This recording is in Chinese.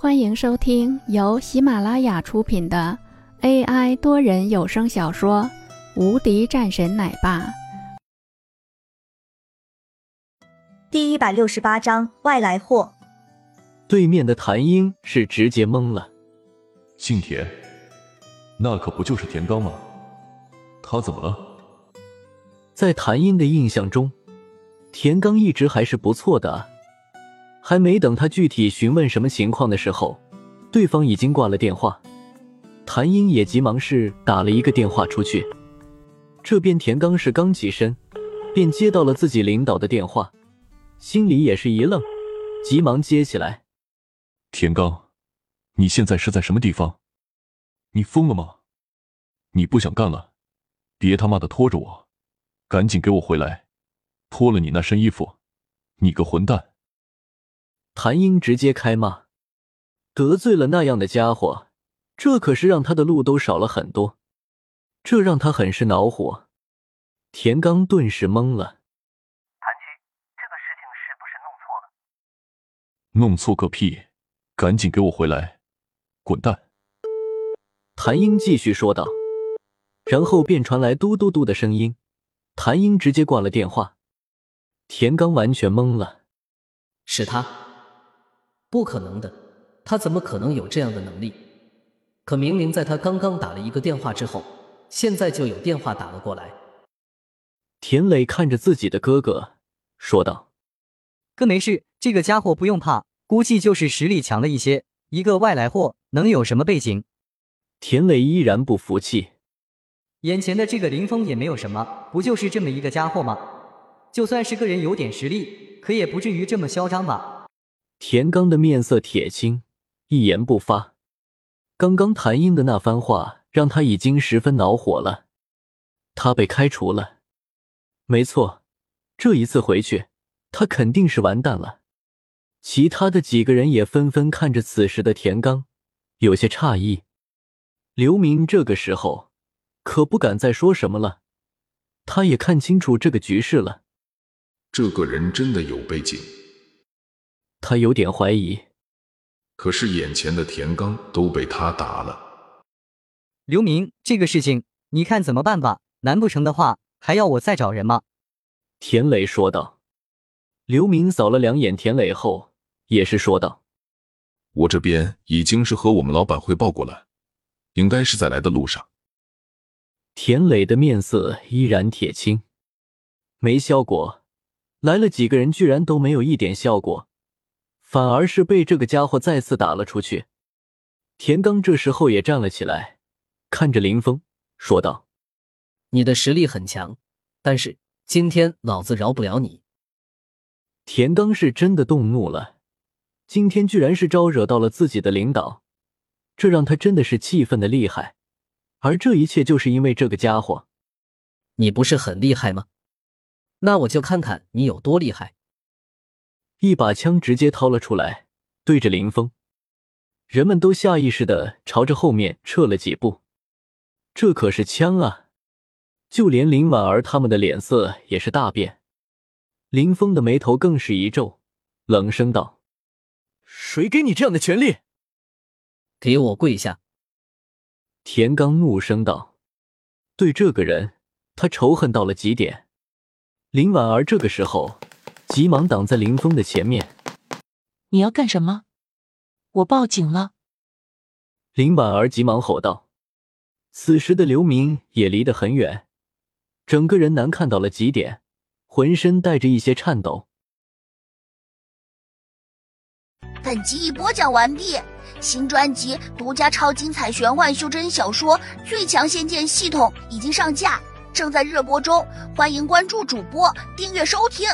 欢迎收听由喜马拉雅出品的 AI 多人有声小说《无敌战神奶爸》第一百六十八章外来货。对面的谭英是直接懵了。姓田，那可不就是田刚吗？他怎么了？在谭英的印象中，田刚一直还是不错的啊。还没等他具体询问什么情况的时候，对方已经挂了电话。谭英也急忙是打了一个电话出去。这边田刚是刚起身，便接到了自己领导的电话，心里也是一愣，急忙接起来。田刚，你现在是在什么地方？你疯了吗？你不想干了？别他妈的拖着我，赶紧给我回来！脱了你那身衣服，你个混蛋！谭英直接开骂，得罪了那样的家伙，这可是让他的路都少了很多，这让他很是恼火。田刚顿时懵了：“谭七，这个事情是不是弄错了？”“弄错个屁！赶紧给我回来，滚蛋！”谭英继续说道，然后便传来嘟嘟嘟的声音，谭英直接挂了电话。田刚完全懵了：“是他。”不可能的，他怎么可能有这样的能力？可明明在他刚刚打了一个电话之后，现在就有电话打了过来。田磊看着自己的哥哥，说道：“哥没事，这个家伙不用怕，估计就是实力强了一些。一个外来货能有什么背景？”田磊依然不服气：“眼前的这个林峰也没有什么，不就是这么一个家伙吗？就算是个人有点实力，可也不至于这么嚣张吧？”田刚的面色铁青，一言不发。刚刚谭英的那番话让他已经十分恼火了。他被开除了，没错，这一次回去，他肯定是完蛋了。其他的几个人也纷纷看着此时的田刚，有些诧异。刘明这个时候可不敢再说什么了，他也看清楚这个局势了。这个人真的有背景。他有点怀疑，可是眼前的田刚都被他打了。刘明，这个事情你看怎么办吧？难不成的话还要我再找人吗？田磊说道。刘明扫了两眼田磊后，也是说道：“我这边已经是和我们老板汇报过了，应该是在来的路上。”田磊的面色依然铁青，没效果，来了几个人居然都没有一点效果。反而是被这个家伙再次打了出去。田刚这时候也站了起来，看着林峰说道：“你的实力很强，但是今天老子饶不了你。”田刚是真的动怒了，今天居然是招惹到了自己的领导，这让他真的是气愤的厉害。而这一切就是因为这个家伙。你不是很厉害吗？那我就看看你有多厉害。一把枪直接掏了出来，对着林峰，人们都下意识的朝着后面撤了几步。这可是枪啊！就连林婉儿他们的脸色也是大变，林峰的眉头更是一皱，冷声道：“谁给你这样的权利？给我跪下！”田刚怒声道：“对这个人，他仇恨到了极点。”林婉儿这个时候。急忙挡在林峰的前面。你要干什么？我报警了！林婉儿急忙吼道。此时的刘明也离得很远，整个人难看到了极点，浑身带着一些颤抖。本集已播讲完毕，新专辑独家超精彩玄幻修真小说《最强仙剑系统》已经上架，正在热播中，欢迎关注主播，订阅收听。